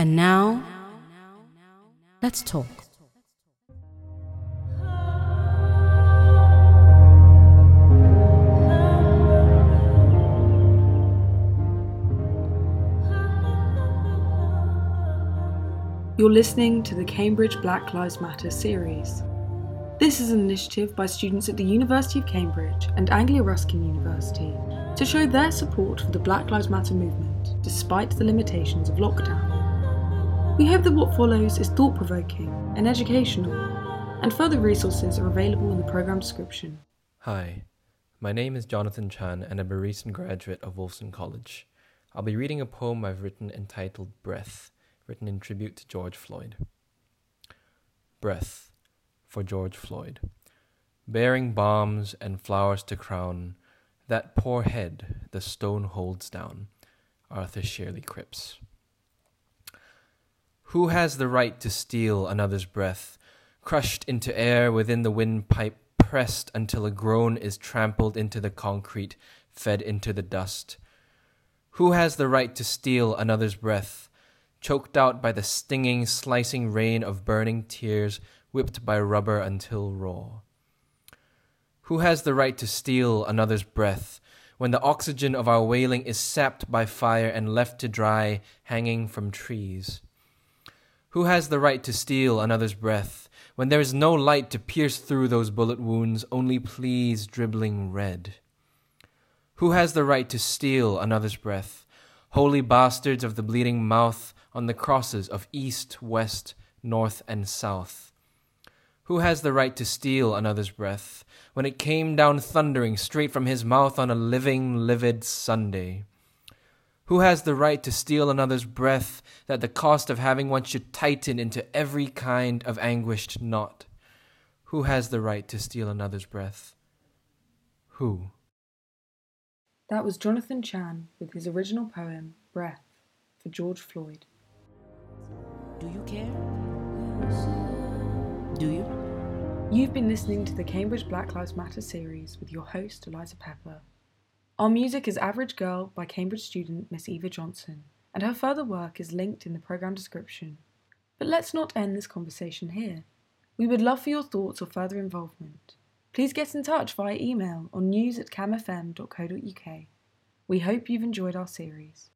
And now, let's talk. You're listening to the Cambridge Black Lives Matter series. This is an initiative by students at the University of Cambridge and Anglia Ruskin University to show their support for the Black Lives Matter movement despite the limitations of lockdown. We hope that what follows is thought provoking and educational, and further resources are available in the programme description. Hi, my name is Jonathan Chan and I'm a recent graduate of Wolfson College. I'll be reading a poem I've written entitled Breath, written in tribute to George Floyd. Breath for George Floyd. Bearing bombs and flowers to crown that poor head the stone holds down. Arthur Shearly Cripps. Who has the right to steal another's breath, crushed into air within the windpipe, pressed until a groan is trampled into the concrete, fed into the dust? Who has the right to steal another's breath, choked out by the stinging, slicing rain of burning tears, whipped by rubber until raw? Who has the right to steal another's breath when the oxygen of our wailing is sapped by fire and left to dry, hanging from trees? Who has the right to steal another's breath when there is no light to pierce through those bullet wounds, only pleas dribbling red? Who has the right to steal another's breath? Holy bastards of the bleeding mouth on the crosses of east, west, north, and south. Who has the right to steal another's breath when it came down thundering straight from his mouth on a living, livid Sunday? Who has the right to steal another's breath that the cost of having one should tighten into every kind of anguished knot? Who has the right to steal another's breath? Who? That was Jonathan Chan with his original poem, Breath, for George Floyd. Do you care? Do you? You've been listening to the Cambridge Black Lives Matter series with your host, Eliza Pepper. Our music is Average Girl by Cambridge student Miss Eva Johnson, and her further work is linked in the programme description. But let's not end this conversation here. We would love for your thoughts or further involvement. Please get in touch via email on news at camfm.co.uk. We hope you've enjoyed our series.